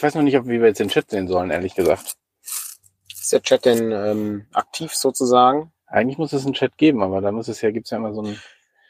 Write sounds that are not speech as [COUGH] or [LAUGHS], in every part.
Ich weiß noch nicht, ob wie wir jetzt den Chat sehen sollen, ehrlich gesagt. Ist der Chat denn ähm, aktiv sozusagen? Eigentlich muss es einen Chat geben, aber da muss es ja, gibt's ja immer so ein.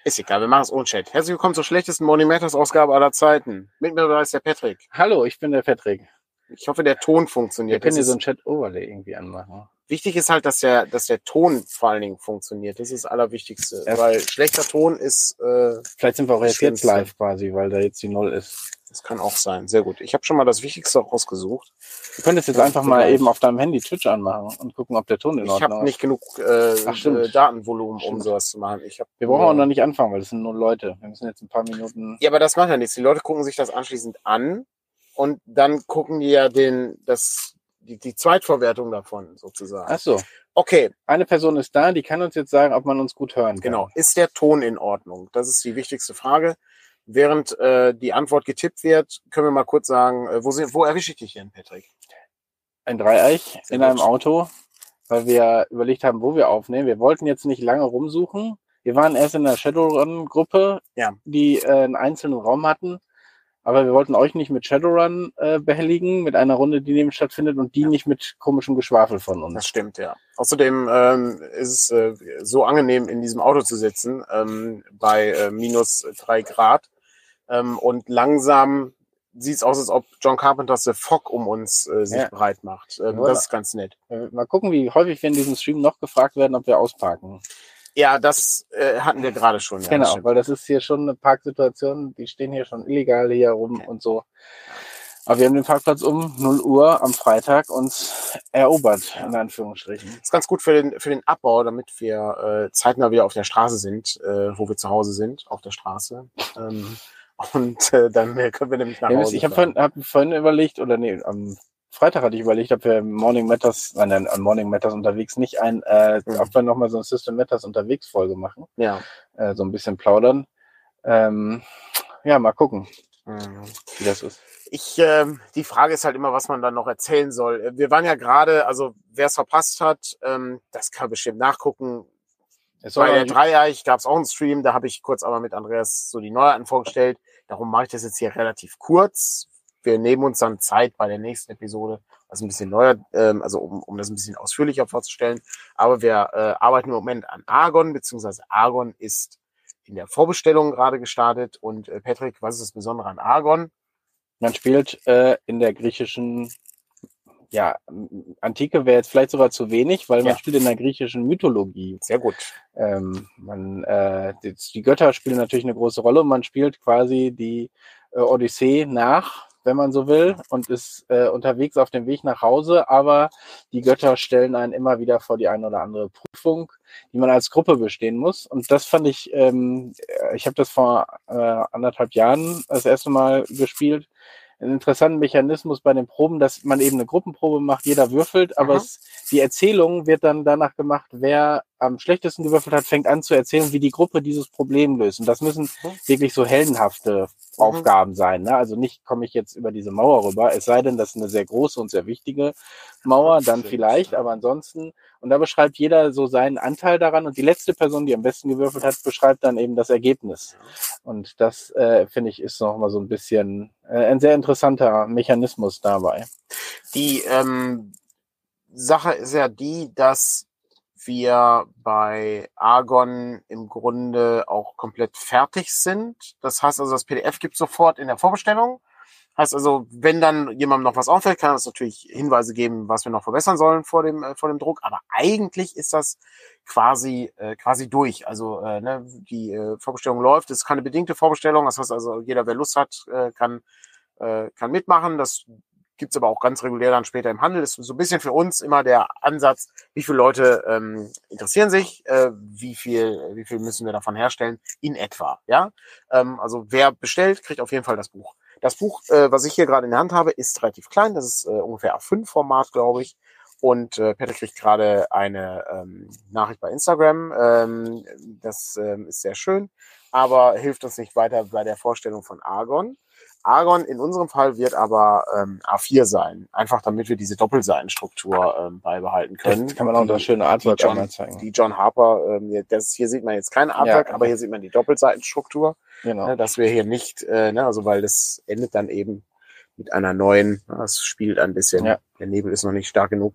Ist egal, wir machen es ohne Chat. Herzlich willkommen zur schlechtesten Morning Matters Ausgabe aller Zeiten. Mit mir dabei ist der Patrick. Hallo, ich bin der Patrick. Ich hoffe, der Ton Wir funktioniert. können Das hier so ein Chat-Overlay irgendwie anmachen. wichtig ist halt, dass der, dass der Ton vor allen Dingen funktioniert. Das ist das Allerwichtigste. Ja. Weil schlechter Ton ist, äh, Vielleicht sind wir auch jetzt, live quasi, weil da jetzt die Null ist. Das kann auch sein. Sehr gut. Ich habe schon mal das Wichtigste rausgesucht. Du könntest jetzt einfach mal eben auf deinem Handy Twitch anmachen und gucken, ob der Ton in Ich Ordnung habe ist. nicht genug äh, Ach, stimmt. äh, Datenvolumen, um Stimmt. sowas zu machen. Ich hab, Wir brauchen auch noch nicht anfangen, weil es sind nur Leute. Wir müssen jetzt ein paar Minuten. Ja, aber das macht ja nichts. Die Leute gucken sich das anschließend an und dann gucken die ja den, das, die, die Zweitverwertung davon sozusagen. Ach so. Okay, Eine Person ist da, die kann uns jetzt sagen, ob man uns gut hören kann. genau. Ist der Ton in Ordnung? Das ist die wichtigste Frage. Während äh, die Antwort getippt wird, können wir mal kurz sagen, äh, wo, sind, wo erwische ich dich denn, Patrick? Ein Dreieich Sehr in gut. einem Auto, weil wir überlegt haben, wo wir aufnehmen. Wir wollten jetzt nicht lange rumsuchen. Wir waren erst in der Shadowrun-Gruppe, Ja. die äh, einen einzelnen Raum hatten. Aber wir wollten euch nicht mit Shadowrun äh, behelligen, mit einer Runde, die neben stattfindet und die Ja. nicht mit komischem Geschwafel von Das uns. stimmt, ja. Außerdem ähm, ist es äh, so angenehm, in diesem Auto zu sitzen, ähm, bei äh, minus drei Grad. Ähm, und langsam sieht es aus, als ob John Carpenters The Fog um uns äh, sich Ja. breit macht. Ähm, das ist ganz nett. Äh, Mal gucken, wie häufig wir in diesem Stream noch gefragt werden, ob wir ausparken. Ja, das äh, hatten wir gerade schon. Ja, genau, weil das ist hier schon eine Parksituation, die stehen hier schon illegal hier rum Okay. und so. Aber wir haben den Parkplatz um 0 Uhr am Freitag uns erobert, in Anführungsstrichen. Das ist ganz gut für den, für den Abbau, damit wir äh, zeitnah wieder auf der Straße sind, äh, wo wir zu Hause sind, auf der Straße. Ähm, und äh, dann äh, [LAUGHS] können wir nämlich nach Hause ich habe vorhin, hab vorhin überlegt, oder nee, am Freitag hatte ich überlegt, ob wir Morning Matters, nein, nein, am Morning Matters unterwegs nicht ein, äh, Mhm. ob wir nochmal so ein System Matters unterwegs Folge machen, Ja. äh, so ein bisschen plaudern. Ähm, ja, mal gucken, Mhm. wie das ist. Ich, ähm, die Frage ist halt immer, was man dann noch erzählen soll. Äh, Wir waren ja gerade, also wer es verpasst hat, ähm, das kann bestimmt nachgucken. Es Bei der Dreieich gab es auch einen Stream, da habe ich kurz einmal mit Andreas so die Neuheiten vorgestellt. Darum mache ich das jetzt hier relativ kurz. Wir nehmen uns dann Zeit bei der nächsten Episode, also ein bisschen neuer, ähm, also um, um das ein bisschen ausführlicher vorzustellen. Aber wir äh, arbeiten im Moment an Argon, beziehungsweise Argon ist in der Vorbestellung gerade gestartet. Und äh, Patrick, was ist das Besondere an Argon? Man spielt äh, in der griechischen, ja, Antike wäre jetzt vielleicht sogar zu wenig, weil man Ja. spielt in der griechischen Mythologie. Sehr gut. Ähm, man, äh, die, die Götter spielen natürlich eine große Rolle und man spielt quasi die äh, Odyssee nach, wenn man so will, und ist äh, unterwegs auf dem Weg nach Hause, aber die Götter stellen einen immer wieder vor die eine oder andere Prüfung, die man als Gruppe bestehen muss. Und das fand ich, ähm, äh, ich habe das vor äh, anderthalb Jahren das erste Mal gespielt. Einen interessanten Mechanismus bei den Proben, dass man eben eine Gruppenprobe macht, jeder würfelt, aber es, die Erzählung wird dann danach gemacht, wer am schlechtesten gewürfelt hat, fängt an zu erzählen, wie die Gruppe dieses Problem löst. Und das müssen Mhm. wirklich so heldenhafte Mhm. Aufgaben sein. Ne? Also nicht komme ich jetzt über diese Mauer rüber, es sei denn, das ist eine sehr große und sehr wichtige Mauer, dann vielleicht, aber ansonsten. Und da beschreibt jeder so seinen Anteil daran und die letzte Person, die am besten gewürfelt hat, beschreibt dann eben das Ergebnis. Und das, äh, finde ich, ist noch mal so ein bisschen äh, ein sehr interessanter Mechanismus dabei. Die ähm, Sache ist ja die, dass wir bei Argon im Grunde auch komplett fertig sind. Das heißt also, das PDF gibt sofort in der Vorbestellung. Heißt also, wenn dann jemandem noch was auffällt, kann es natürlich Hinweise geben, was wir noch verbessern sollen vor dem, äh, vor dem Druck. Aber eigentlich ist das quasi, äh, quasi durch. Also äh, ne, die äh, Vorbestellung läuft. Es ist keine bedingte Vorbestellung. Das heißt also, jeder, wer Lust hat, äh, kann, äh, kann mitmachen. Das gibt's aber auch ganz regulär dann später im Handel. Das ist so ein bisschen für uns immer der Ansatz, wie viele Leute ähm, interessieren sich, äh, wie viel, wie viel müssen wir davon herstellen, in etwa. Ja, ähm, also wer bestellt, kriegt auf jeden Fall das Buch. Das Buch, äh, was ich hier gerade in der Hand habe, ist relativ klein. Das ist äh, ungefähr A5-Format, glaube ich. Und äh, Peter kriegt gerade eine ähm, Nachricht bei Instagram. Ähm, das ähm, ist sehr schön, aber hilft uns nicht weiter bei der Vorstellung von Argon. Argon in unserem Fall wird aber ähm, A4 sein, einfach damit wir diese Doppelseitenstruktur ähm, beibehalten können. Das kann man auch das schöne Artwork John- einmal zeigen. die John Harper, ähm, das hier sieht man jetzt kein Artwork, Ja. aber hier sieht man die Doppelseitenstruktur, Genau. ne, dass wir hier nicht, äh, ne, also weil das endet dann eben mit einer neuen, das spielt ein bisschen, Ja. der Nebel ist noch nicht stark genug.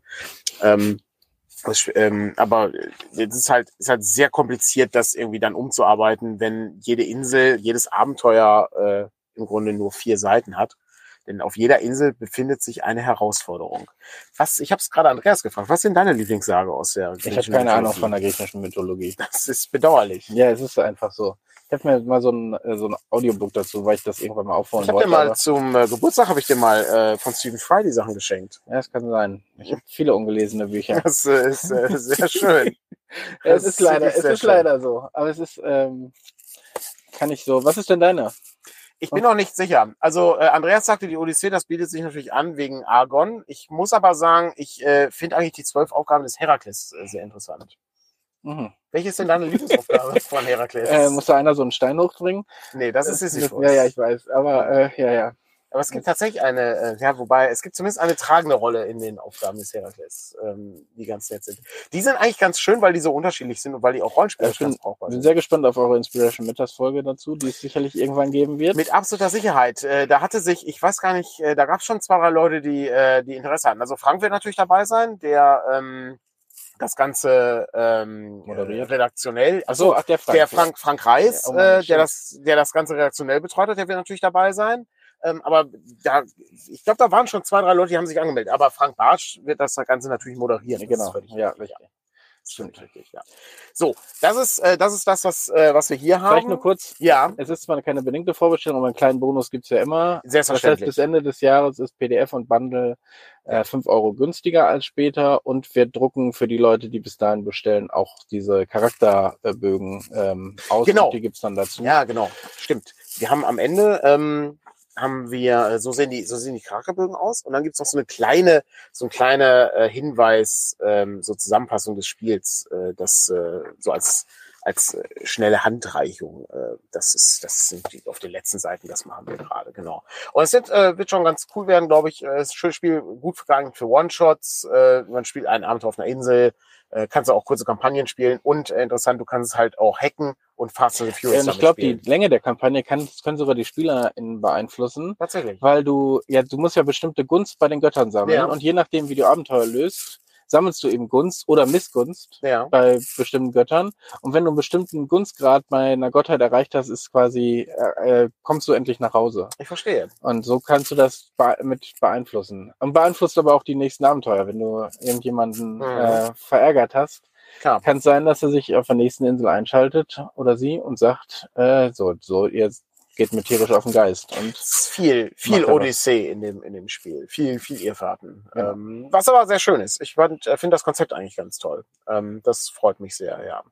Ähm, das, ähm, aber es ist halt, ist halt sehr kompliziert, das irgendwie dann umzuarbeiten, wenn jede Insel, jedes Abenteuer äh, im Grunde nur vier Seiten hat. Denn auf jeder Insel befindet sich eine Herausforderung. Was, ich habe es gerade Andreas gefragt, was sind deine Lieblingssage aus der Ich habe griechischen keine Ahnung Mythologie? von der griechischen Mythologie. Das ist bedauerlich. Ja, es ist einfach so. Ich habe mir mal so ein, äh, so ein Audiobook dazu, weil ich das irgendwann mal aufholen Ich habe wollte. dir mal zum äh, Geburtstag habe ich dir mal äh, von Stephen Fry die Sachen geschenkt. ja, das kann sein. Ich habe viele ungelesene Bücher. Das äh, ist sehr schön. [LAUGHS] es ist leider, es ist schön. leider so. Aber es ist, ähm, kann ich so. Was ist denn deine? Ich bin noch nicht sicher. Also äh, Andreas sagte, die Odyssee, das bietet sich natürlich an wegen Argon. Ich muss aber sagen, ich äh, finde eigentlich die zwölf Aufgaben des Herakles äh, sehr interessant. Mhm. Welche ist denn deine Lieblingsaufgabe [LAUGHS] von Herakles? Äh, muss da einer so einen Stein hochbringen? nee, das ist Sisyphus. Ja, ja, ich weiß. Aber äh, ja, ja. Aber es gibt tatsächlich eine, äh, ja, wobei, es gibt zumindest eine tragende Rolle in den Aufgaben des Herakles, ähm, die ganz nett sind. Die sind eigentlich ganz schön, weil die so unterschiedlich sind und weil die auch rollenspielerisch Ich bin- ganz brauchbar Ich bin sind. sehr gespannt auf eure Inspiration Mitters Folge dazu, die es sicherlich irgendwann geben wird. Mit absoluter Sicherheit. Äh, da hatte sich, ich weiß gar nicht, äh, da gab es schon zwei, drei Leute, die, äh, die Interesse hatten. Also Frank wird natürlich dabei sein, der ähm, das Ganze ähm, Moderiert. redaktionell, Ach so, ach der Frank. der Frank, Frank Reis, Ja, oh äh, der, das, der das Ganze redaktionell betreut hat, der wird natürlich dabei sein. Ähm, aber da, ich glaube, da waren schon zwei, drei Leute, die haben sich angemeldet. Aber Frank Bartsch wird das Ganze natürlich moderieren. Ja, genau. Ja, richtig, richtig. Stimmt, richtig, ja. So, das ist, äh, das ist das, was, äh, was wir hier Vielleicht haben. nur kurz. ja, Es ist zwar keine bedingte Vorbestellung, aber einen kleinen Bonus gibt's ja immer. Das heißt, selbstverständlich. bis Ende des Jahres ist PDF und Bundle äh, 5 Euro günstiger als später und wir drucken für die Leute, die bis dahin bestellen, auch diese Charakterbögen ähm, aus. Genau. Und die gibt's dann dazu. Ja, genau. Stimmt. Wir haben am Ende, ähm, haben wir, äh, so sehen die, so sehen die Charakterbögen aus. Und dann gibt's noch so eine kleine, so ein kleiner äh, Hinweis, ähm, so Zusammenfassung des Spiels, äh, das äh, so als als äh, schnelle Handreichung. Äh, das ist, das sind die, auf den letzten Seiten, das machen wir gerade, genau. Und es wird, äh, wird schon ganz cool werden, glaube ich. Es ist ein schönes Spiel, gut geeignet für One-Shots. Äh, man spielt ein Abenteuer auf einer Insel, äh, kannst du auch kurze Kampagnen spielen und äh, interessant, du kannst es halt auch hacken und Fast and the Furious Ähm, ich glaube, die. Länge der Kampagne kann, können sogar die SpielerInnen beeinflussen, Tatsächlich. weil du, ja, du musst ja bestimmte Gunst bei den Göttern sammeln Ja. und je nachdem, wie du Abenteuer löst, sammelst du eben Gunst oder Missgunst Ja. bei bestimmten Göttern. Und wenn du einen bestimmten Gunstgrad bei einer Gottheit erreicht hast, ist quasi, äh, äh, kommst du endlich nach Hause. Ich verstehe. Und so kannst du das bee mit beeinflussen. Und beeinflusst aber auch die nächsten Abenteuer. Wenn du irgendjemanden Mhm. äh, verärgert hast, kann es sein, dass er sich auf der nächsten Insel einschaltet oder sie und sagt, äh, so, so, ihr geht mir tierisch auf den Geist. Und viel, viel. Odyssee in dem, in dem Spiel. Viel, viel Irrfahrten. Ja. Ähm, was aber sehr schön ist. Ich äh, finde das Konzept eigentlich ganz toll. Ähm, das freut mich sehr, ja.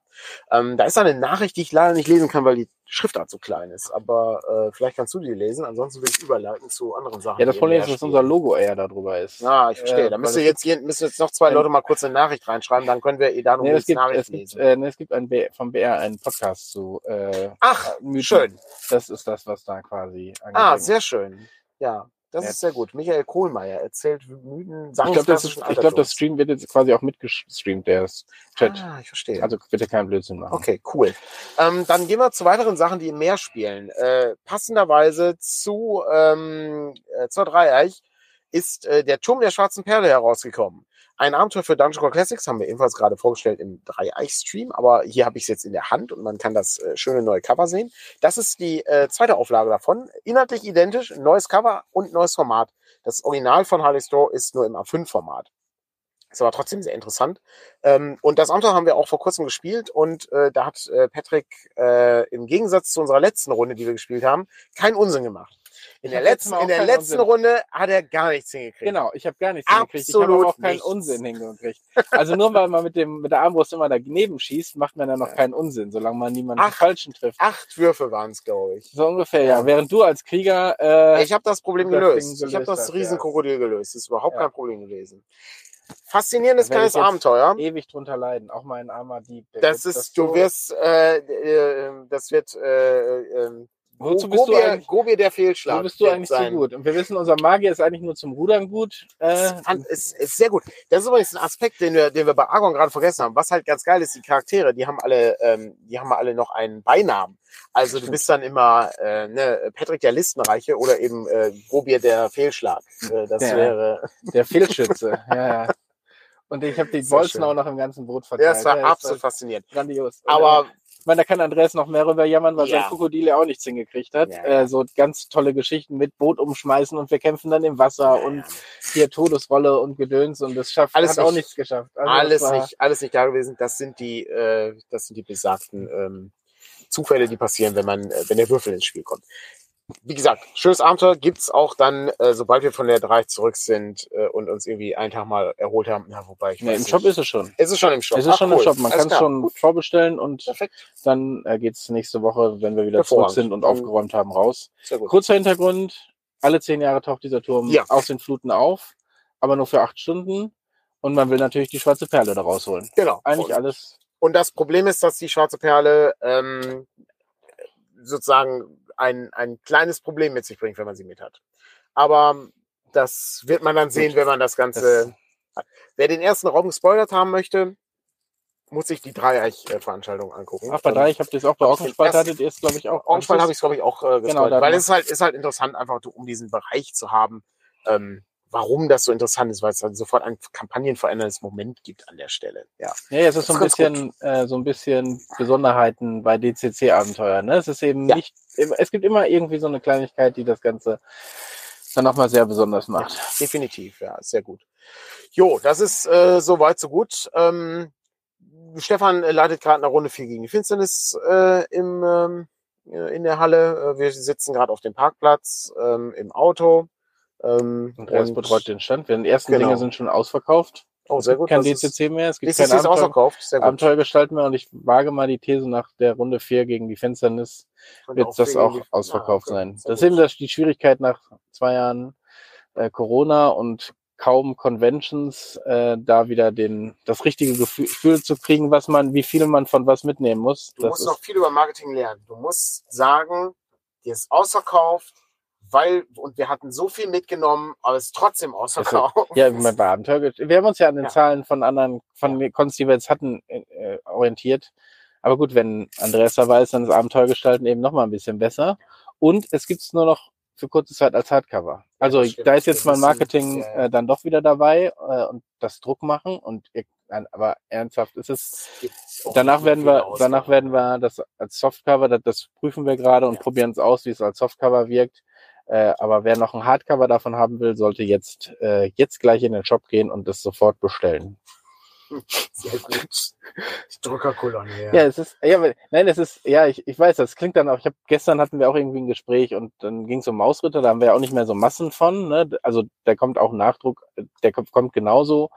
Ähm, da ist eine Nachricht, die ich leider nicht lesen kann, weil die Schriftart so klein ist. Aber äh, vielleicht kannst du die lesen. Ansonsten will ich überleiten zu anderen Sachen. ja, das Problem ist, dass unser Logo eher darüber ist. Ah, ich verstehe. Äh, da es jetzt, hier, müssen jetzt noch zwei Leute mal kurz eine Nachricht reinschreiben, dann können wir Edano Nee, es gibt, Nachricht es gibt, lesen. äh, nee, es gibt ein B vom BR einen Podcast zu äh, Ach, Mythen. schön. Das ist das, was da quasi Ah, sehr schön. Ja, das Ja. ist sehr gut. Michael Kohlmeier erzählt Mythen, Ich glaube, das, glaub, das. Stream wird jetzt quasi auch mitgestreamt, der Chat. Ah, ich verstehe. Also bitte keinen Blödsinn machen. Okay, cool. Ähm, dann gehen wir zu weiteren Sachen, die im Meer spielen. Äh, passenderweise zu, ähm, äh, zur Dreieich ist äh, der Turm der schwarzen Perle herausgekommen. Ein Abenteuer für Dungeon Core Classics haben wir ebenfalls gerade vorgestellt im Dreieich-Stream, aber hier habe ich es jetzt in der Hand und man kann das äh, schöne neue Cover sehen. Das ist die äh, zweite Auflage davon. Inhaltlich identisch, neues Cover und neues Format. Das Original von Harley Store ist nur im A5-Format. Ist aber trotzdem sehr interessant. Ähm, und das Abenteuer haben wir auch vor kurzem gespielt und äh, da hat äh, Patrick äh, im Gegensatz zu unserer letzten Runde, die wir gespielt haben, keinen Unsinn gemacht. In der letzten, in der letzten Unsinn. Runde hat er gar nichts hingekriegt. Genau, ich habe gar nichts hingekriegt. Ich habe Absolut auch keinen nichts. Unsinn hingekriegt. Also nur weil man mit, dem, mit der Armbrust immer daneben schießt, macht man ja noch Ja. keinen Unsinn, solange man niemanden Ach. falschen trifft. Acht Würfe waren es, glaube ich. So ungefähr, ja. Während du als Krieger äh, Ich habe das Problem das gelöst. Ding Ich habe gelöst das hast, ja. Riesenkrokodil gelöst. Das ist überhaupt kein Problem gewesen. Faszinierendes kleines Abenteuer. ewig drunter leiden. Auch mein armer Dieb. Das ist, du so- wirst, äh, äh, das wird, äh, äh, Wozu bist du Gobier, eigentlich- Gobier der Fehlschlag. So bist du eigentlich so sein. gut. Und wir wissen, unser Magier ist eigentlich nur zum Rudern gut. Äh, ist, ist sehr gut. Das ist übrigens ein Aspekt, den wir, den wir bei Argon gerade vergessen haben. Was halt ganz geil ist, die Charaktere, die haben alle, ähm, die haben alle noch einen Beinamen. Also du bist dann immer äh, ne, Patrick der Listenreiche oder eben äh, Gobier der Fehlschlag. Äh, das Ja. wäre. der Fehlschütze. [LAUGHS] ja, ja. Und ich habe die Bolzen auch noch im ganzen Brot verteilt. Ja, das war Ja, absolut faszinierend. grandios. Aber ich meine, da kann Andreas noch mehr rüber jammern, weil Ja. sein Krokodil ja auch nichts hingekriegt hat. Ja, ja. Äh, so ganz tolle Geschichten mit Boot umschmeißen und wir kämpfen dann im Wasser und hier Todesrolle und Gedöns und das schafft Alles hat auch nicht- nichts geschafft. Also alles nicht, alles nicht da gewesen. Das sind die, äh, das sind die besagten ähm, Zufälle, die passieren, wenn man, äh, wenn der Würfel ins Spiel kommt. Wie gesagt, schönes Abenteuer gibt's auch dann, äh, sobald wir von der 3 zurück sind äh, und uns irgendwie einen Tag mal erholt haben. Na, wobei ich Nee, im nicht. Shop ist es schon. Es ist schon im Shop. Es ist Ach, schon cool. im Shop. Man kann es schon Gut, vorbestellen und Perfekt. dann äh, geht es nächste Woche, wenn wir wieder Hervorragend. zurück sind und Dann- aufgeräumt haben, raus. Kurzer Hintergrund, alle zehn Jahre taucht dieser Turm Ja. aus den Fluten auf, aber nur für acht Stunden. Und man will natürlich die schwarze Perle da rausholen. Genau. Eigentlich und, alles. und das Problem ist, dass die schwarze Perle ähm, sozusagen ein, ein kleines Problem mit sich bringt, wenn man sie mit hat. Aber das wird man dann sehen, wenn man das Ganze hat. Wer den ersten Raum gespoilert haben möchte, muss sich die Dreieich-Veranstaltung angucken. Ach, bei drei, ich habe das auch bei ersten- hattet ihr es, glaube ich, auch. Augenspalt habe ich glaube ich, auch äh, gespoilert, Genau, weil es ist halt, ist halt interessant, einfach um diesen Bereich zu haben, ähm, warum das so interessant ist, weil es dann sofort ein kampagnenveränderndes Moment gibt an der Stelle. Ja. Ja, ja, es ist so ein bisschen, äh, so ein bisschen Besonderheiten bei DCC-Abenteuern. Ne? Es ist eben Ja. nicht, es gibt immer irgendwie so eine Kleinigkeit, die das Ganze dann nochmal sehr besonders macht. Definitiv, ja, sehr gut. Jo, das ist äh, soweit so gut. Ähm, Stefan äh, leitet gerade eine Runde 4 gegen die Finsternis äh, im, ähm, äh, in der Halle. Äh, wir sitzen gerade auf dem Parkplatz ähm, im Auto. Ähm, Andreas betreut den Stand. Wir, die ersten Genau. Dinge sind schon ausverkauft. Oh, sehr gut. Kein DCC mehr, es gibt DCC kein Abenteuer, gut. Abenteuergestalten mehr und ich wage mal die These nach der Runde 4 gegen die Finsternis wird das auch die- ausverkauft okay. sein. Das ist eben das, die Schwierigkeit nach zwei Jahren äh, Corona und kaum Conventions, äh, da wieder den, das richtige Gefühl, zu kriegen, was man, wie viel man von was mitnehmen muss. Du das musst noch viel über Marketing lernen. Du musst sagen, dir ist ausverkauft, weil, und wir hatten so viel mitgenommen, aber es ist trotzdem ausverkauft. ja, ich meine, bei Abenteuer, wir haben uns ja an den Ja. Zahlen von anderen, von den Cons, die wir jetzt hatten, äh, orientiert. Aber gut, wenn Andreas dabei ist, dann ist Abenteuergestalten eben noch mal ein bisschen besser. Und es gibt's nur noch für kurze Zeit als Hardcover. Also das stimmt. da ist jetzt mein Marketing ja, ja. äh, dann doch wieder dabei äh, und das Druck machen und ihr, nein, aber ernsthaft ist es. Es gibt Danach werden wir, danach werden wir das als Softcover, das, das prüfen wir gerade und Ja. probieren es aus, wie es als Softcover wirkt. Äh, aber wer noch ein Hardcover davon haben will, sollte jetzt äh, jetzt gleich in den Shop gehen und es sofort bestellen. Sehr gut. Ja. Ja, es ist, ja, nein, es ist, ja, ich, ich weiß, das klingt dann auch, ich habe gestern hatten wir auch irgendwie ein Gespräch und dann ging es um Mausritter, da haben wir ja auch nicht mehr so Massen von, ne? Also da kommt auch Nachdruck, der kommt, kommt genauso.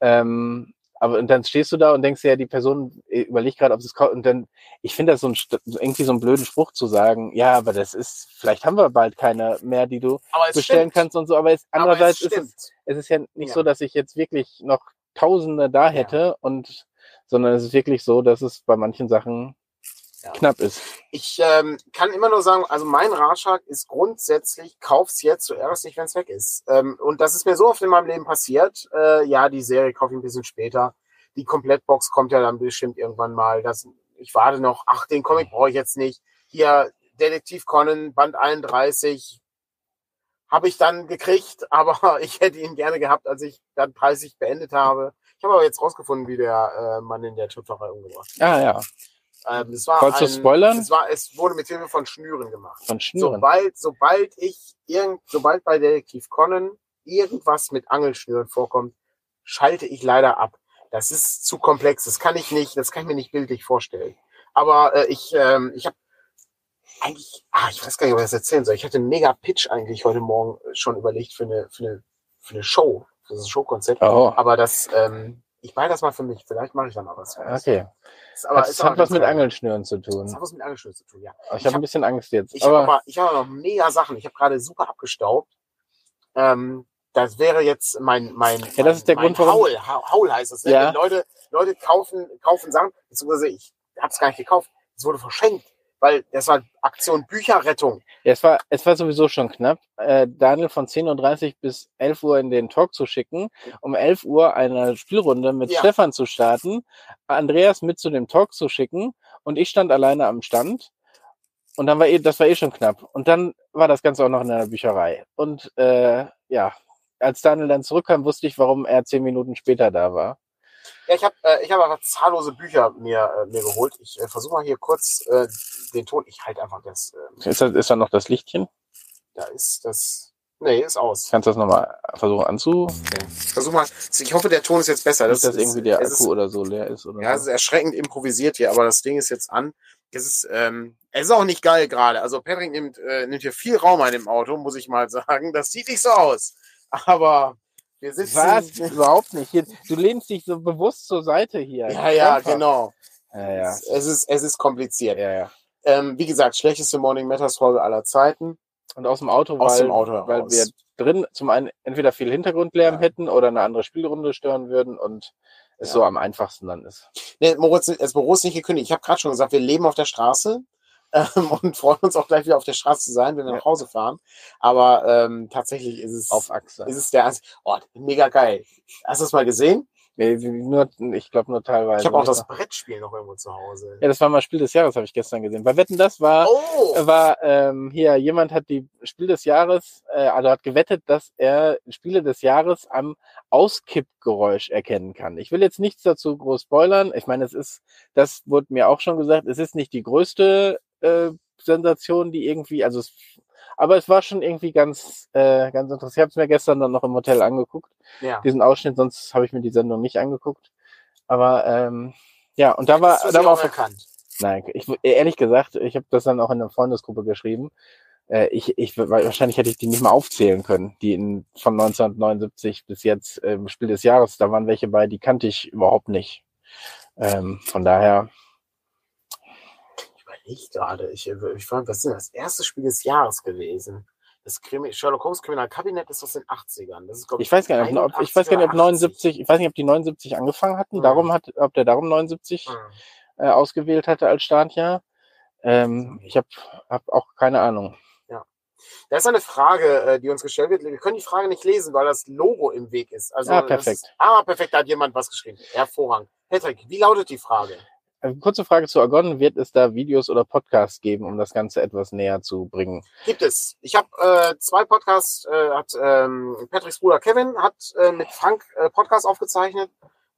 Ähm, aber und dann stehst du da und denkst dir, ja, die Person äh, überlegt gerade, ob es kommt, und dann, ich finde das so ein irgendwie so einen blöden Spruch zu sagen, ja, aber das ist, vielleicht haben wir bald keine mehr, die du bestellen stimmt. kannst und so, aber es, Aber andererseits es ist es es ist ja nicht Ja. so, dass ich jetzt wirklich noch Tausende da hätte und sondern es ist wirklich so, dass es bei manchen Sachen Ja. knapp ist. Ich ähm, kann immer nur sagen, also mein Ratschlag ist grundsätzlich, kauf's jetzt, du ärgerst dich, wenn es weg ist. Ähm, und das ist mir so oft in meinem Leben passiert. Äh, ja, die Serie kaufe ich ein bisschen später. Die Komplettbox kommt ja dann bestimmt irgendwann mal. Das, ich warte noch, ach, den Comic brauche ich jetzt nicht. Hier, Detektiv Conan, Band 31, habe ich dann gekriegt, [LAUGHS] aber ich hätte ihn gerne gehabt, als ich dann 30 beendet habe. Ich habe aber jetzt rausgefunden, wie der äh, Mann in der Töpferei umgebracht Ah ja, ähm, es war Wolltest du ein, spoilern? Es, war, es wurde mit Hilfe von Schnüren gemacht. von Schnüren. Sobald, sobald ich irgend, sobald bei Detektiv Conan irgendwas mit Angelschnüren vorkommt, schalte ich leider ab. Das ist zu komplex. Das kann ich nicht, das kann ich mir nicht bildlich vorstellen. Aber äh, ich, ähm, ich habe eigentlich, ah, ich weiß gar nicht, ob ich das erzählen soll. Ich hatte einen mega Pitch eigentlich heute Morgen schon überlegt für eine, für eine, für eine Show, für das Showkonzept. Oh, Aber das, ähm, ich behalte das mal für mich. Vielleicht mache ich da mal was. okay. Ist aber, Das ist hat was mit geil. Angelschnüren zu Das tun. hat was mit Angelschnüren zu tun, ja. Ich Ich habe hab- ein bisschen Angst jetzt. Ich habe aber ich habe noch mega Sachen. Ich habe gerade super abgestaubt. Ähm, das wäre jetzt mein mein Ja, das ist der mein Grund, warum- Haul. Ha- Haul heißt es. Ne? Ja. Leute Leute kaufen kaufen Sachen, beziehungsweise ich habe es gar nicht gekauft. Es wurde verschenkt. Weil das war Aktion Bücherrettung. Ja, es war, es war sowieso schon knapp, äh, Daniel von 10.30 Uhr bis 11 Uhr in den Talk zu schicken, um 11 Uhr eine Spielrunde mit Ja. Stefan zu starten, Andreas mit zu dem Talk zu schicken und ich stand alleine am Stand. Und dann war eh, das war eh schon knapp. Und dann war das Ganze auch noch in einer Bücherei. Und äh, ja, als Daniel dann zurückkam, wusste ich, warum er zehn Minuten später da war. Ja, ich habe äh, ich hab einfach zahllose Bücher mir, äh, mir geholt. Ich äh, versuche mal hier kurz äh, den Ton. Ich halte einfach das. Äh, Ist, das, ist da noch das Lichtchen? da ist das. Nee, ist aus. Kannst du das nochmal versuchen anzu? Okay. Versuch mal. Ich hoffe, der Ton ist jetzt besser. Nicht, dass ist- irgendwie der Akku ist, oder so leer ist. Oder Ja, es ist erschreckend improvisiert hier, aber das Ding ist jetzt an. Es ist, ähm, es ist auch nicht geil gerade. Also Patrick nimmt, äh, nimmt hier viel Raum ein im Auto, muss ich mal sagen. Das sieht nicht so aus. Aber wir sitzen. Was? [LAUGHS] Überhaupt nicht. Hier, du lehnst dich so bewusst zur Seite hier. Ja, ja, genau. Ja, ja. Es, es ist, es ist kompliziert. ja, ja. Ähm, wie gesagt, schlechteste Morning Matters Folge aller Zeiten. Und aus dem Auto, Aus weil, dem Auto weil wir drin zum einen entweder viel Hintergrundlärm Ja. hätten oder eine andere Spielrunde stören würden und es Ja. so am einfachsten dann ist. Nee, Moritz, das Büro ist nicht gekündigt. Ich habe gerade schon gesagt, wir leben auf der Straße ähm, und freuen uns auch gleich wieder auf der Straße zu sein, wenn wir Ja. nach Hause fahren. Aber ähm, tatsächlich ist es, Auf Achse. ist es der einzige. Oh, mega geil. Hast du das mal gesehen? Nee, nur, ich glaube nur teilweise. Ich habe auch das. Brettspiel noch irgendwo zu Hause. Ja, das war mal Spiel des Jahres, habe ich gestern gesehen. Bei Wetten, das war, Oh! war ähm, hier, jemand hat die Spiel des Jahres, äh, also hat gewettet, dass er Spiele des Jahres am Auskippgeräusch erkennen kann. Ich will jetzt nichts dazu groß spoilern. Ich meine, es ist, das wurde mir auch schon gesagt, es ist nicht die größte äh, Sensation, die irgendwie, also es, aber es war schon irgendwie ganz, äh, ganz interessant. Ich habe es mir gestern dann noch im Hotel angeguckt, Ja. diesen Ausschnitt, sonst habe ich mir die Sendung nicht angeguckt. Aber ähm, ja, und da war, da war auch erkannt. Nein, ich, ehrlich gesagt, ich habe das dann auch in einer Freundesgruppe geschrieben. Äh, ich, ich, wahrscheinlich hätte ich die nicht mal aufzählen können, die in, von 1979 bis jetzt im Spiel des Jahres, da waren welche bei, die kannte ich überhaupt nicht. Ähm, von daher, überlege gerade. Ich, ich fand, was ist denn das erste Spiel des Jahres gewesen? Das Krimi Sherlock Holmes Kriminalkabinett ist aus den 80ern. Das ist, glaub ich weiß gar nicht, ob, ich weiß gar nicht, ob 79, ich weiß nicht, ob die 79 angefangen hatten, Hm. darum hat, ob der darum 79 Hm. äh, ausgewählt hatte als Startjahr. Ähm, ich habe hab auch keine Ahnung. Da ist eine Frage, äh, die uns gestellt wird. Wir können die Frage nicht lesen, weil das Logo im Weg ist. Also, Ah, perfekt. Ist, ah, perfekt, da hat jemand was geschrieben. Hervorragend. Patrick, wie lautet die Frage? Äh, Kurze Frage zu Argon. Wird es da Videos oder Podcasts geben, um das Ganze etwas näher zu bringen? Gibt es. Ich habe äh, zwei Podcasts, äh, hat ähm, Patricks Bruder Kevin hat äh, mit Frank äh, Podcast aufgezeichnet.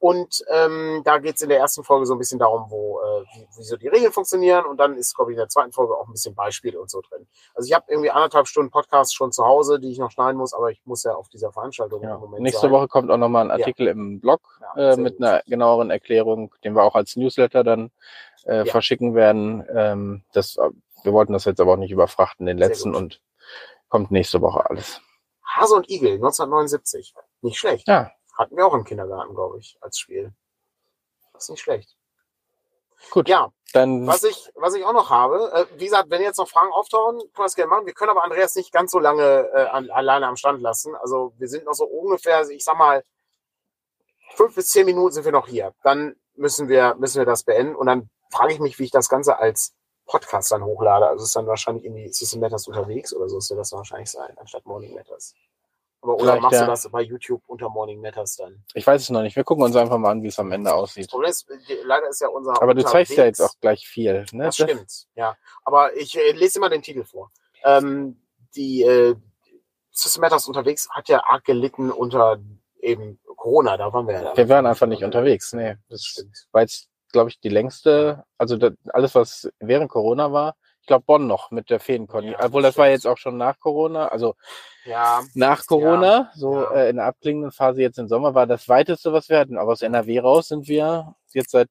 Und ähm, da geht's in der ersten Folge so ein bisschen darum, wo, äh, wie, wie so die Regeln funktionieren. Und dann ist, glaube ich, in der zweiten Folge auch ein bisschen Beispiele und so drin. Also ich habe irgendwie anderthalb Stunden Podcast schon zu Hause, die ich noch schneiden muss, aber ich muss ja auf dieser Veranstaltung Ja. im Moment Nächste sein. Woche kommt auch nochmal ein Ja. Artikel im Blog Ja, äh, mit gut. einer genaueren Erklärung, den wir auch als Newsletter dann äh, Ja. verschicken werden. Ähm, das, wir wollten das jetzt aber auch nicht überfrachten, den letzten, und kommt nächste Woche alles. Hase und Igel, 1979. Nicht schlecht. Ja, Hatten wir auch im Kindergarten, glaube ich, als Spiel. Das ist nicht schlecht. gut. Ja, Dann Was ich, was ich auch noch habe, äh, wie gesagt, wenn jetzt noch Fragen auftauchen, können wir das gerne machen. Wir können aber Andreas nicht ganz so lange äh, an, alleine am Stand lassen. Also wir sind noch so ungefähr, ich sag mal, fünf bis zehn Minuten sind wir noch hier. Dann müssen wir, müssen wir das beenden. Und dann frage ich mich, wie ich das Ganze als Podcast dann hochlade. Also ist dann wahrscheinlich in die System Matters unterwegs oder so ist das wahrscheinlich sein, anstatt Morning Matters. Aber oder Vielleicht, machst ja. du das bei YouTube unter Morning Matters dann? ich weiß es noch nicht. Wir gucken uns einfach mal an, wie es am Ende Das aussieht. Problem ist, leider ist ja unser. Aber du zeigst ja jetzt auch gleich viel. Ne? Das stimmt, ja. Aber ich äh, lese immer den Titel vor. Ähm, die äh, System Matters unterwegs hat ja arg gelitten unter eben Corona. Da waren wir ja. Wir waren einfach nicht unterwegs. Nee, das stimmt. war jetzt, glaube ich, die längste, also das, alles, was während Corona war. Ich glaube, Bonn noch mit der Feenkon. Ja, Obwohl, das war jetzt auch schon nach Corona. Also Ja, nach Corona, so ja. Äh, in der abklingenden Phase jetzt im Sommer, war das weiteste, was wir hatten. Aber aus NRW raus sind wir jetzt seit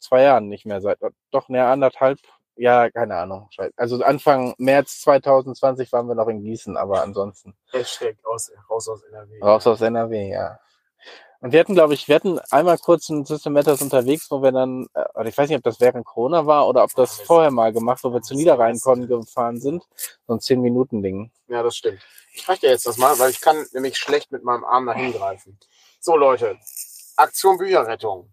zwei Jahren nicht mehr. Seit doch näher anderthalb, ja, keine Ahnung. Also Anfang März 2020 waren wir noch in Gießen, aber ansonsten Hashtag aus, raus aus NRW. raus aus NRW, ja. Und wir hatten, glaube ich, wir hatten einmal kurz ein System Matters unterwegs, wo wir dann, äh, oder ich weiß nicht, ob das während Corona war oder ob das vorher mal gemacht, wo wir zu Niederrheinkon gefahren sind. So ein 10-Minuten-Ding. Ja, das stimmt. Ich reiche dir jetzt das mal, weil ich kann nämlich schlecht mit meinem Arm dahin greifen. So, Leute. Aktion Bücherrettung.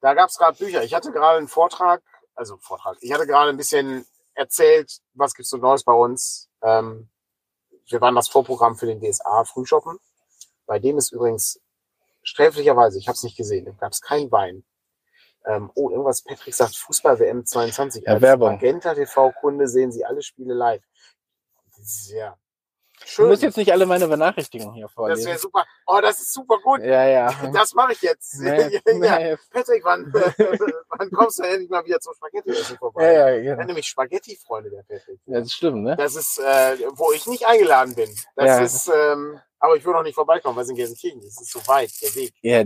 Da gab es gerade Bücher. Ich hatte gerade einen Vortrag also Vortrag. Ich hatte gerade ein bisschen erzählt, was gibt's so Neues bei uns. Ähm, wir waren das Vorprogramm für den DSA Frühshoppen. Bei dem ist übrigens sträflicherweise, ich habe es nicht gesehen, da gab es kein Wein. Ähm, oh, irgendwas, Patrick sagt Fußball WM 22. Ja, Als Werbung. Magenta TV-Kunde sehen Sie alle Spiele live. Das ist ja Du schön. musst jetzt nicht alle meine Benachrichtigungen hier das wäre vorlesen. super. Oh, das ist super gut. Ja, ja. Das mache ich jetzt. [LAUGHS] Nee, [LAUGHS] ja. nee. Patrick, wann, [LAUGHS] wann kommst du endlich mal wieder zum Spaghetti-Essen vorbei? Ja, ja, genau. hat nämlich Spaghetti-Freunde, der Patrick. Das ist schlimm, ne? Das ist, äh, wo ich nicht eingeladen bin. Das Ja. ist, ähm, aber ich will noch nicht vorbeikommen, weil es in Gelsenkirchen ist. Es ist so weit, der Weg. Ja,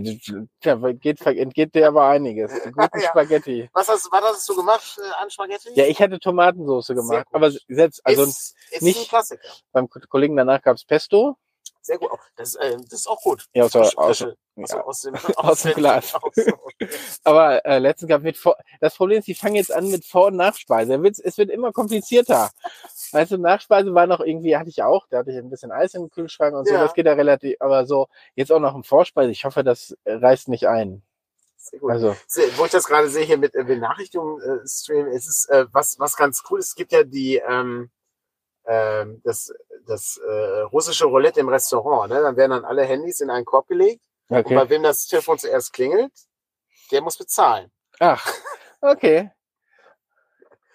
da geht, entgeht dir aber einiges. [LAUGHS] Guten Ja. Spaghetti. Was hast, was hast du gemacht äh, an Spaghetti? Ja, ich hatte Tomatensoße Sehr gemacht. Aber selbst, also ist, ist nicht- ein Klassiker. beim Kollegen danach gab's Pesto. Sehr gut. Das, äh, das ist auch gut. Ja, aus, Frische- aus, also ja. aus, dem, [LAUGHS] Aus dem den- Glas. [LAUGHS] Aus, Aber äh, letztens gab mit Vor das Problem ist, die fangen jetzt an mit Vor- und Nachspeise. Es wird immer komplizierter. [LAUGHS] Weißt du, Nachspeise war noch irgendwie, hatte ich auch, da hatte ich ein bisschen Eis im Kühlschrank und so, Ja. das geht ja relativ, aber so, jetzt auch noch ein Vorspeise, ich hoffe, das äh, reißt nicht ein. Sehr gut. Also, Wo ich das gerade sehe hier mit äh, Benachrichtigungen äh, streamen, es ist äh, was, was ganz cool ist. Es gibt ja die, ähm, ähm, das, das äh, russische Roulette im Restaurant. Ne? Dann werden dann alle Handys in einen Korb gelegt. Und okay. bei wem das Telefon zuerst klingelt, der muss bezahlen. Ach, okay.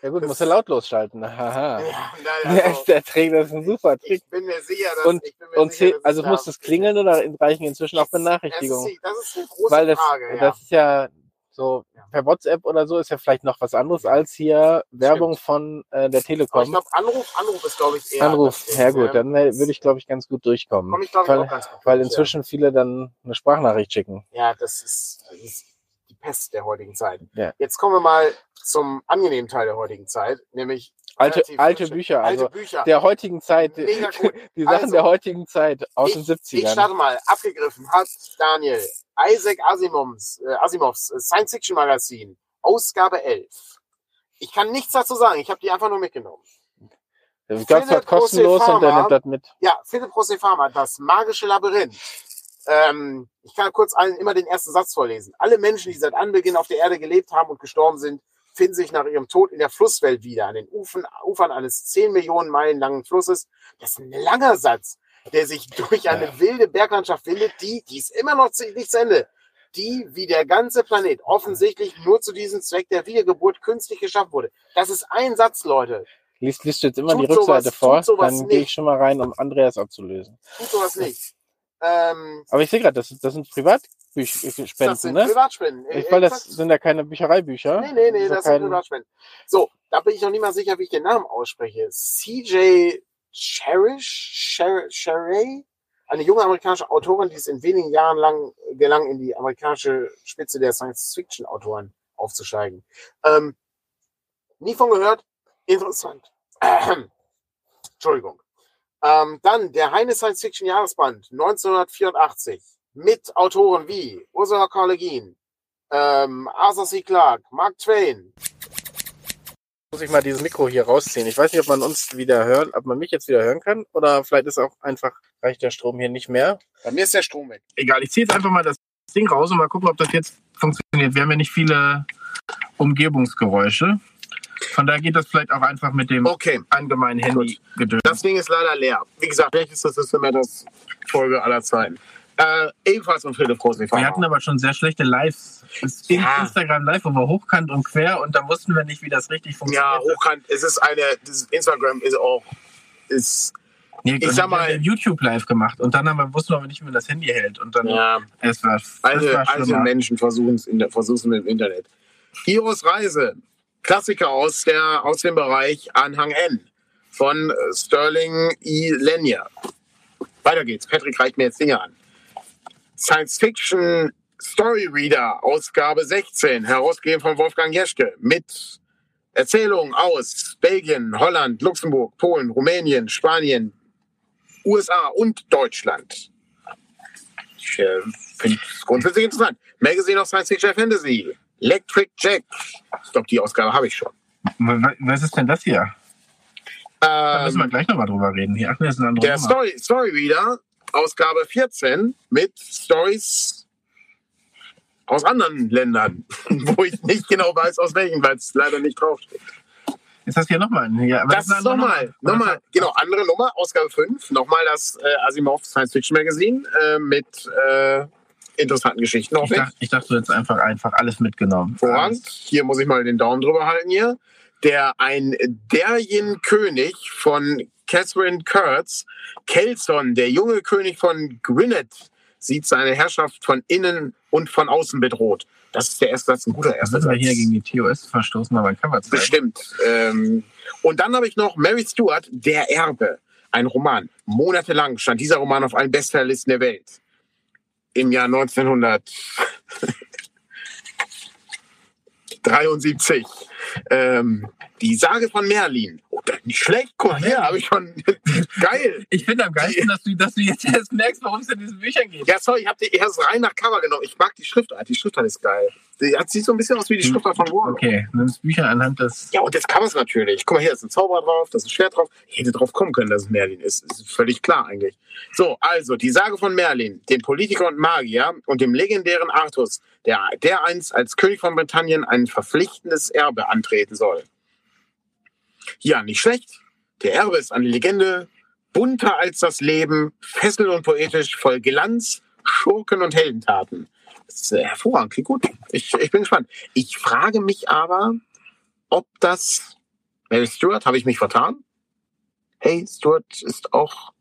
Ja gut, Das- musst du lautlos schalten. Haha. Ja, [LAUGHS] Der, ist, der Trick, das ist ein super Trick. ich bin mir sicher, dass Und- ich bin mir Und sicher, also muss es klingeln oder reichen inzwischen auch Das Benachrichtigungen? ist, das ist eine große Weil das, Frage. Ja. das ist ja so Ja. per WhatsApp oder so ist ja vielleicht noch was anderes als hier Werbung von äh, der Aber ich Telekom. glaube, Anruf, Anruf ist, glaube ich, eher. Anruf, ja gut, dann würde ich glaube ich ganz gut durchkommen. Komm ich, glaube ich, weil, auch ganz gut. weil inzwischen viele dann eine Sprachnachricht schicken. Ja, ja das, ist, das ist die Pest der heutigen Zeit. Ja. Jetzt kommen wir mal zum angenehmen Teil der heutigen Zeit, nämlich Alte, alte Bücher, alte also Bücher. der heutigen Zeit, Mega [LAUGHS] cool. die Sachen Also, der heutigen Zeit aus ich, den Ich 70ern. starte mal. Abgegriffen hat Daniel Isaac Asimovs, äh, Asimovs äh, Science-Fiction-Magazin, Ausgabe 11. Ich kann nichts dazu sagen. Ich habe die einfach nur mitgenommen. Ich es war Philipp kostenlos und der nimmt das mit. Ja, Philipp Rossefama, das magische Labyrinth. Ähm, ich kann kurz allen immer den ersten Satz vorlesen. Alle Menschen, die seit Anbeginn auf der Erde gelebt haben und gestorben sind, finden sich nach ihrem Tod in der Flusswelt wieder, an den Ufern, Ufern eines 10 Millionen Meilen langen Flusses. Das ist ein langer Satz, der sich durch eine wilde Berglandschaft windet, die, die ist immer noch nicht zu Ende, die, wie der ganze Planet, offensichtlich nur zu diesem Zweck der Wiedergeburt künstlich geschaffen wurde. Das ist ein Satz, Leute. Liest, liest du jetzt immer Tut die Rückseite sowas- vor, dann gehe ich schon mal rein, um Andreas abzulösen. Tut sowas nicht. Ähm, Aber ich sehe gerade, das, das sind das Privatspenden, sind ne? Privatspenden. Ich, weil das sind ja keine Büchereibücher. Nee, nee, nee, So das sind kein- Privatspenden. So, da bin ich noch nicht mal sicher, wie ich den Namen ausspreche. CJ Cherish, Sherry, eine junge amerikanische Autorin, die es in wenigen Jahren lang gelang, in die amerikanische Spitze der Science-Fiction-Autoren aufzusteigen. Ähm, nie von gehört, interessant. [CLEARS THROAT] Entschuldigung. Ähm, dann der Heine Science-Fiction-Jahresband 1984 mit Autoren wie Ursula K. Le Guin, ähm, Arthur C. Clarke, Mark Twain. Muss ich mal dieses Mikro hier rausziehen. Ich weiß nicht, ob man uns wieder hören, ob man mich jetzt wieder hören kann oder vielleicht ist auch einfach, reicht der Strom hier nicht mehr. Bei mir ist der Strom weg. Egal, ich ziehe jetzt einfach mal das Ding raus und mal gucken, ob das jetzt funktioniert. Wir haben ja nicht viele Umgebungsgeräusche. Von daher geht das vielleicht auch einfach mit dem Okay, allgemeinen Handy das Ding ist leider leer. Wie gesagt, welches ist das Folge aller Zeiten. Äh, ebenfalls von Philipp Rosenfeld. Wir hatten aber schon sehr schlechte Lives. Ja. Instagram Live, wo wir hochkant und quer und da wussten wir nicht, wie das richtig ja, funktioniert. hochkant. Es ist eine, das Instagram ist auch, ist, Nee, Ich sag mal- YouTube Live gemacht und dann haben wir, wussten wir aber nicht, wie man das Handy hält. Und dann, ja, es war, es alte, war schlimmer. Menschen versuchen es in versuchen im Internet. Giros Reise. Klassiker aus der, aus dem Bereich Anhang N. Von äh, Sterling E. Lanier. Weiter geht's. Patrick reicht mir jetzt Dinge an. Science Fiction Story Reader, Ausgabe 16, herausgegeben von Wolfgang Jeschke, mit Erzählungen aus Belgien, Holland, Luxemburg, Polen, Rumänien, Spanien, USA und Deutschland. Ich äh, finde es grundsätzlich interessant. Magazine of Science Fiction Fantasy, Electric Jack. Ich glaube, die Ausgabe habe ich schon. Wa- Was ist denn das hier? Da müssen wir Ähm, gleich nochmal drüber reden. Hier, ach, das ist andere der Nummer. Story, Story Reader, Ausgabe 14 mit Stories aus anderen Ländern, [LAUGHS] wo ich nicht genau weiß, aus welchen, weil es leider nicht draufsteht. Jetzt hast du hier nochmal. Ja, aber Das ist nochmal, nochmal, genau, andere Nummer, Ausgabe 5, nochmal das äh, Asimov Science Fiction Magazine äh, mit äh, interessanten Geschichten. Ich hoffentlich. dachte, ich dachte, du hättest einfach, einfach alles mitgenommen. Vorrang. Hier muss ich mal den Daumen drüber halten hier. Der ein Derjen-König von Catherine Kurtz, Kelson, der junge König von Gwynedd, sieht seine Herrschaft von innen und von außen bedroht. Das ist der erste Satz, ein guter Das erster müssen wir Satz. hier gegen die TOS verstoßen, aber ein Cover zeigen. Bestimmt. Ähm, und dann habe ich noch Mary Stuart, Der Erbe. Ein Roman. Monatelang stand dieser Roman auf allen Bestsellerlisten der Welt. Im Jahr 1973. Ähm, die Sage von Merlin. Oh, das ist nicht schlecht. Guck mal her, habe ich schon. [LAUGHS] Geil. Ich finde am geilsten, dass du, dass du jetzt erst merkst, worum es in diesen Büchern geht. Ja, sorry, ich habe die erst rein nach Cover genommen. Ich mag die Schriftart. Die Schriftart ist geil. Die hat, sieht so ein bisschen aus wie die Schriftart von Warren. Okay, du nimmst Bücher anhand des. Ja, und des Covers natürlich. Guck mal, hier ist ein Zauberer drauf, da ist ein Schwert drauf. Ich hätte drauf kommen können, dass es Merlin ist. Das ist völlig klar eigentlich. So, also, die Sage von Merlin, dem Politiker und Magier und dem legendären Artus, der, der einst als König von Britannien ein verpflichtendes Erbe antreten soll. Ja, nicht schlecht. Der Erbe ist eine Legende, bunter als das Leben, fesselnd und poetisch, voll Glanz, Schurken und Heldentaten. Das ist äh, hervorragend, klingt gut. Ich, ich bin gespannt. Ich frage mich aber, ob das Mary Stewart, habe ich mich vertan? Hey, Stewart ist auch.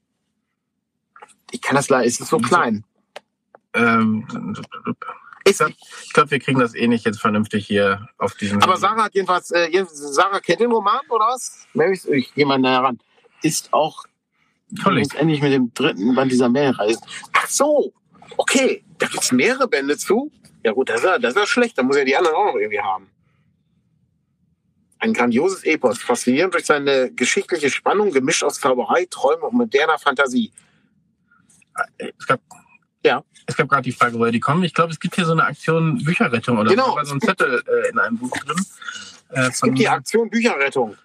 Ich kann das leider, es ist so klein. Ähm, ich glaube, wir kriegen das eh nicht jetzt vernünftig hier auf diesem. aber Sarah hat jedenfalls, äh, Sarah kennt den Roman, oder was? Mary, ich gehe mal näher ran. Ist auch Toll. endlich mit dem dritten Band dieser Mailreise. Ach so, okay. Da gibt es mehrere Bände zu. Ja gut, das ist ja, das ist ja schlecht. Da muss ja die anderen auch noch irgendwie haben. Ein grandioses Epos, faszinierend durch seine geschichtliche Spannung, gemischt aus Zauberei, Träume und moderner Fantasie. Es gab, Ja. Es gab gerade die Frage, woher die kommen. Ich glaube, es gibt hier so eine Aktion Bücherrettung oder Genau. so. So ein Zettel äh, in einem Buch drin. Äh, Es gibt die Aktion Bücherrettung.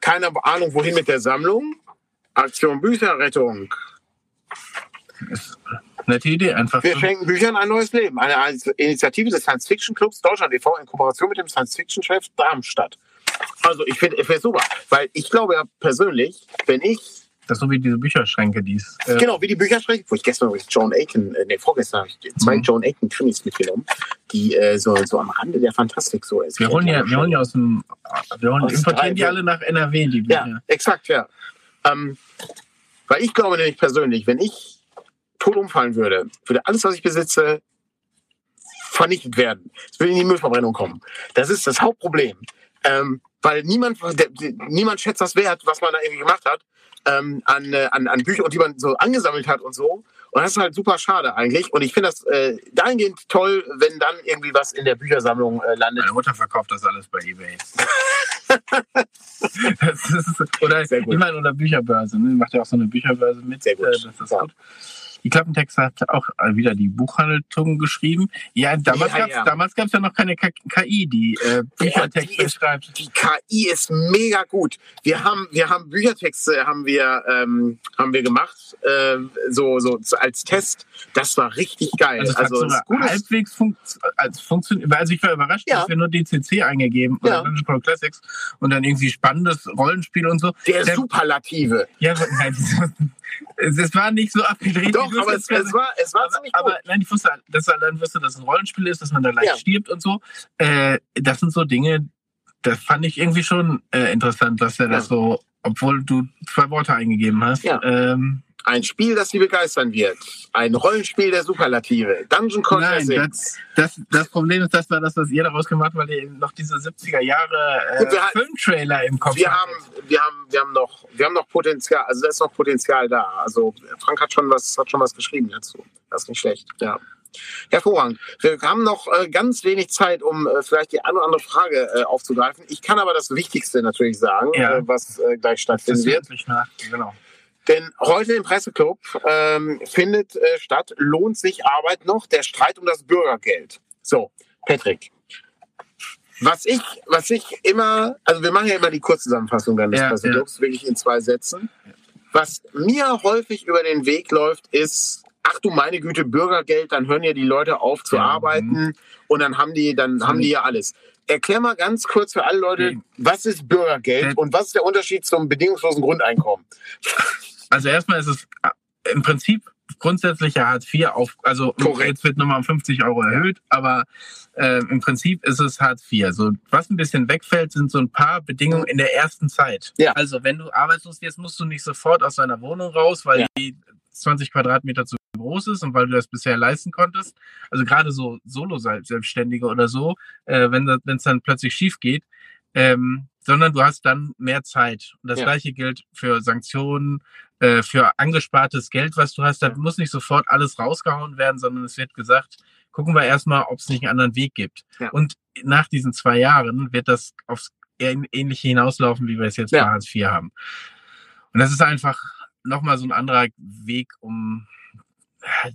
Keine Ahnung, wohin mit der Sammlung. Aktion Bücherrettung. nette Idee, einfach. Wir schenken Büchern ein neues Leben. Eine Initiative des Science Fiction Clubs Deutschland e.V. in Kooperation mit dem Science Fiction Chef Darmstadt. Also ich finde es super, weil ich glaube ja persönlich, wenn ich, Das ist so wie diese Bücherschränke, die es. Äh, genau wie die Bücherschränke, wo ich gestern übrigens Joan Aiken, äh, nee, vorgestern habe ich zwei Mhm. Joan Aiken Krimis mitgenommen, die äh, so, so am Rande der Fantastik so ist. Wir holen ja, wir holen ja aus dem. Wir holen, importieren die alle nach NRW, die Bücher. Ja, exakt, ja. Ähm, weil ich glaube nämlich persönlich, wenn ich tot umfallen würde, würde alles, was ich besitze, vernichtet werden. Es würde in die Müllverbrennung kommen. Das ist das Hauptproblem. Ähm, weil niemand, niemand schätzt das wert, was man da irgendwie gemacht hat, ähm, an, äh, an, an Büchern, und die man so angesammelt hat und so. Und das ist halt super schade eigentlich. Und ich finde das äh, dahingehend toll, wenn dann irgendwie was in der Büchersammlung äh, landet. Meine Mutter verkauft das alles bei Ebay. [LAUGHS] das ist, oder ich meine, oder Bücherbörse. Ne? Macht ja auch so eine Bücherbörse mit. Sehr gut. Äh, das ist Ja. gut. Die Klappentext hat auch äh, wieder die Buchhaltung geschrieben. Ja, damals Ja, gab's ja. damals gab's ja noch keine KI, die äh, Büchertexte die ist- schreibt. die KI ist mega gut. Wir haben, wir haben Büchertexte haben wir, ähm, haben wir gemacht, ähm, so, so als Test. Das war richtig geil. Also, es Also, es ist gutes, halbwegs funkt, als funktioniert. Also ich war überrascht, Ja. dass wir nur DCC eingegeben Ja. oder Dungeon Crawl Classics und dann irgendwie spannendes Rollenspiel und so. der der- Superlative. Ja, nein, [LAUGHS] es, es war nicht so abgedreht. Doch, du aber es, es war, es war aber, ziemlich gut. aber nein, ich wusste, dass allein wusste, dass es ein Rollenspiel ist, dass man da leicht Ja. stirbt und so. Äh, das sind so Dinge, das fand ich irgendwie schon äh, interessant, dass er Ja. das so, obwohl du zwei Worte eingegeben hast. Ja. Ähm, Ein Spiel, das sie begeistern wird. Ein Rollenspiel der Superlative. Dungeon Crawl nein, das, das, das Problem ist, das war das, was ihr daraus gemacht habt, weil ihr noch diese 70er Jahre äh, Gut, Filmtrailer im Kopf Wir haben, wir haben, wir haben noch, wir haben noch Potenzial. Also da ist noch Potenzial da. Also Frank hat schon was, hat schon was geschrieben dazu. Das ist nicht schlecht. Ja. Hervorragend. Wir haben noch äh, ganz wenig Zeit, um äh, vielleicht die eine oder andere Frage äh, aufzugreifen. Ich kann aber das Wichtigste natürlich sagen, Ja. was gleich stattfinden wird. wirklich nach, genau. Denn heute im Presseclub ähm, findet statt, lohnt sich Arbeit noch, der Streit um das Bürgergeld. So, Patrick. Was ich, was ich immer, also wir machen ja immer die Kurzzusammenfassung dann des Ja, Presseclubs, wirklich in zwei Sätzen. Was mir häufig über den Weg läuft, ist ach du meine Güte, Bürgergeld, dann hören ja die Leute auf zu Ja, arbeiten und dann haben die, dann haben die ja alles. Erklär mal ganz kurz für alle Leute, Okay. was ist Bürgergeld und was ist der Unterschied zum bedingungslosen Grundeinkommen? Also erstmal ist es äh, im Prinzip grundsätzlicher Hartz IV auf, also Korrekt. jetzt wird nochmal um 50 Euro erhöht, aber äh, im Prinzip ist es Hartz IV. So, was ein bisschen wegfällt, sind so ein paar Bedingungen in der ersten Zeit. Ja. Also wenn du arbeitslos wirst, musst du nicht sofort aus deiner Wohnung raus, weil Ja. die 20 Quadratmeter zu groß ist und weil du das bisher leisten konntest. Also gerade so Solo-Selbstständige oder so, äh, wenn es dann plötzlich schief geht, ähm, sondern du hast dann mehr Zeit. Und das Ja. gleiche gilt für Sanktionen, äh, für angespartes Geld, was du hast. Da muss nicht sofort alles rausgehauen werden, sondern es wird gesagt, gucken wir erstmal, ob es nicht einen anderen Weg gibt. Ja. Und nach diesen zwei Jahren wird das aufs ähn- ähnliche hinauslaufen, wie wir es jetzt Ja. bei Hartz IV haben. Und das ist einfach nochmal so ein anderer Weg, um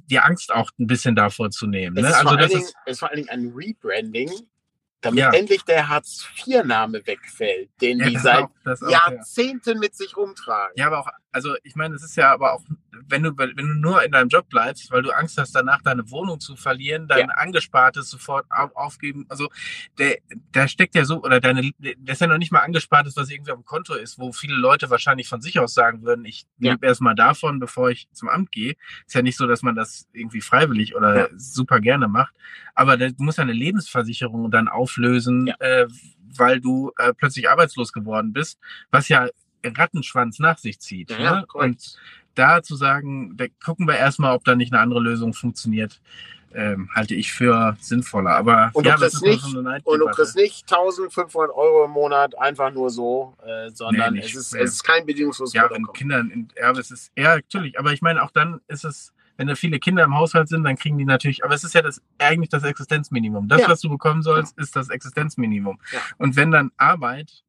die Angst auch ein bisschen davor zu nehmen. Es, Ne? ist Also vor allen das Dingen, ist es ist vor allen Dingen ein Rebranding, damit Ja. endlich der Hartz-IV-Name wegfällt, den ja, die seit auch, das auch, ja. Jahrzehnten mit sich rumtragen. Ja, aber auch, also ich meine, es ist ja aber auch, wenn du, wenn du nur in deinem Job bleibst, weil du Angst hast, danach deine Wohnung zu verlieren, dein Angespartes sofort auf, aufgeben. Also der, der steckt ja so, oder deine, das ist ja noch nicht mal Angespartes, was irgendwie auf dem Konto ist, wo viele Leute wahrscheinlich von sich aus sagen würden, ich Ja. lebe erstmal davon, bevor ich zum Amt gehe. Ist ja nicht so, dass man das irgendwie freiwillig oder Ja. super gerne macht. Aber da- du musst ja eine Lebensversicherung dann auflösen, Ja. äh, weil du äh, plötzlich arbeitslos geworden bist, was ja Rattenschwanz nach sich zieht. Ja, ne? ja, Und da zu sagen, da gucken wir erstmal, ob da nicht eine andere Lösung funktioniert, ähm, halte ich für sinnvoller. Aber Und du ja, das kriegst nicht- Und du kriegst nicht 1500 Euro im Monat einfach nur so, äh, sondern Nee, nicht. es, ist, Nee. es ist kein bedingungsloses ja, Grundeinkommen. Kindern, in, ja, es ist, ja, natürlich, aber ich meine, auch dann ist es, wenn da viele Kinder im Haushalt sind, dann kriegen die natürlich, aber es ist ja das, eigentlich das Existenzminimum. Das, Ja. was du bekommen sollst, ist das Existenzminimum. Ja. Und wenn dann Arbeit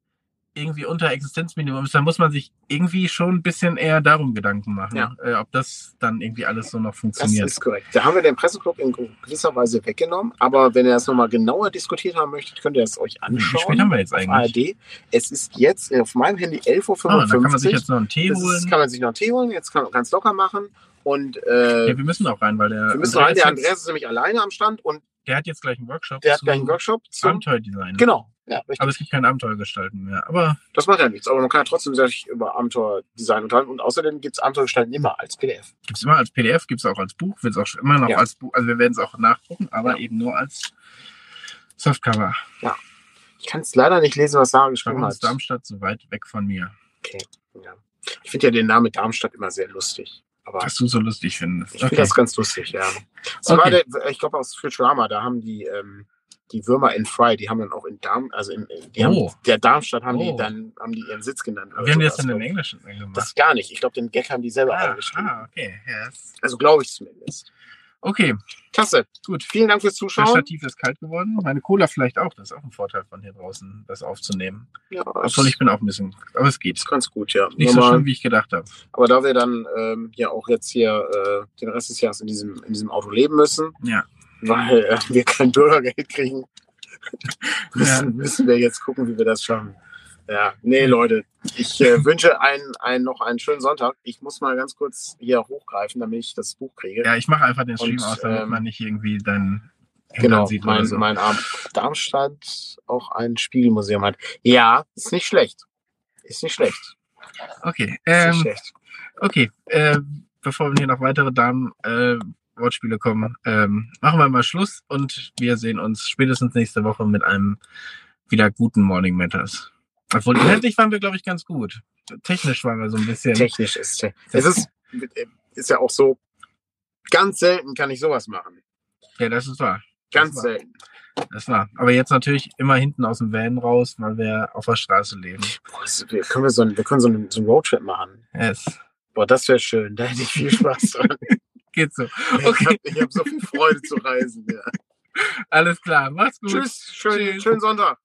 irgendwie unter Existenzminimum ist, dann muss man sich irgendwie schon ein bisschen eher darum Gedanken machen, Ja. äh, ob das dann irgendwie alles so noch Das funktioniert. ist korrekt. Da haben wir den Presseclub in gewisser Weise weggenommen, aber wenn ihr das nochmal genauer diskutiert haben möchtet, könnt ihr es euch Wie anschauen. spät haben wir jetzt eigentlich? ARD. Es ist jetzt auf meinem Handy 11.55 Ah, Uhr. da kann man sich jetzt noch einen Tee das holen. ist, kann man sich noch einen Tee holen, jetzt kann man ganz locker machen. Und äh, ja, wir müssen auch rein, weil der, wir müssen rein. Der Andreas, Andreas ist nämlich alleine am Stand und der hat jetzt gleich einen Workshop. der hat gleich einen Workshop zum. Abenteuerdesign. Genau, ja. Aber es gibt kein Abenteuergestalten mehr. Aber Das macht ja nichts, aber man kann ja trotzdem sich über Abenteuerdesign unterhalten und außerdem gibt es Abenteuergestalten immer als PDF. Gibt es immer als PDF, gibt es auch als Buch, wird es auch immer noch Ja. als Buch, also wir werden es auch nachdrucken, aber Ja. eben nur als Softcover. Ich kann es leider nicht lesen, was Sarah geschrieben hat. ist Darmstadt so weit weg von mir? Ja. Ich finde ja den Namen Darmstadt immer sehr lustig. Aber Was du so lustig findest. ich finde das ganz lustig, ja. Das Okay. der, ich glaube aus Futurama, da haben die ähm, die Würmer in Fry, die haben dann auch in Darm, also in, die Oh. haben, der Darmstadt haben die Oh. dann haben die ihren Sitz genannt. Wie haben die das denn im. Englischen dann gemacht? Das gar nicht. Ich glaube, den Gag haben die selber ah, eingeschrieben. ah, okay. Das- Also glaube ich zumindest. okay, Klasse. gut. Vielen Dank fürs Das Zuschauen. Stativ ist kalt geworden. Meine Cola vielleicht auch. Das ist auch ein Vorteil von hier draußen, das aufzunehmen. Ja, Obwohl ich bin auch ein bisschen, aber es geht. ist ganz gut, ja. Nicht so Nochmal- schlimm, wie ich gedacht habe. Aber da wir dann ähm, ja auch jetzt hier äh, den Rest des Jahres in diesem, in diesem Auto leben müssen, Ja. Weil äh, wir kein Bürgergeld kriegen, müssen, Ja. müssen wir jetzt gucken, wie wir das schaffen. Ja, nee, Leute, ich äh, wünsche einen, einen, noch einen schönen Sonntag. Ich muss mal ganz kurz hier hochgreifen, damit ich das Buch kriege. Ja, ich mache einfach den Stream Und, aus, damit ähm, man nicht irgendwie deinen genau, sieht mein, so. mein Arm. Darmstadt auch ein Spiegelmuseum hat. Ja, ist nicht schlecht. Ist nicht schlecht. Okay, Ist nicht ähm, schlecht. okay. Äh, bevor hier noch weitere Damen äh, Wortspiele kommen, ähm, machen wir mal Schluss und wir sehen uns spätestens nächste Woche mit einem wieder guten Morning Matters. Obwohl inhaltlich waren wir, glaube ich, ganz gut. Technisch waren wir so ein bisschen. Technisch ist es ist, ist ja auch so, ganz selten kann ich sowas machen. Ja, das ist wahr. Ganz Das war- selten. Das war. Aber jetzt natürlich immer hinten aus dem Van raus, weil wir auf der Straße leben. Boah, das, wir können, so einen, wir können so einen, so einen Roadtrip machen. Es Boah, das wäre schön. Da hätte ich viel Spaß [LAUGHS] dran. Geht so. Ich Okay. habe ich hab so viel Freude zu reisen. Ja. [LAUGHS] Alles klar. Macht's gut. Tschüss, schönen, Tschüss. schönen Sonntag.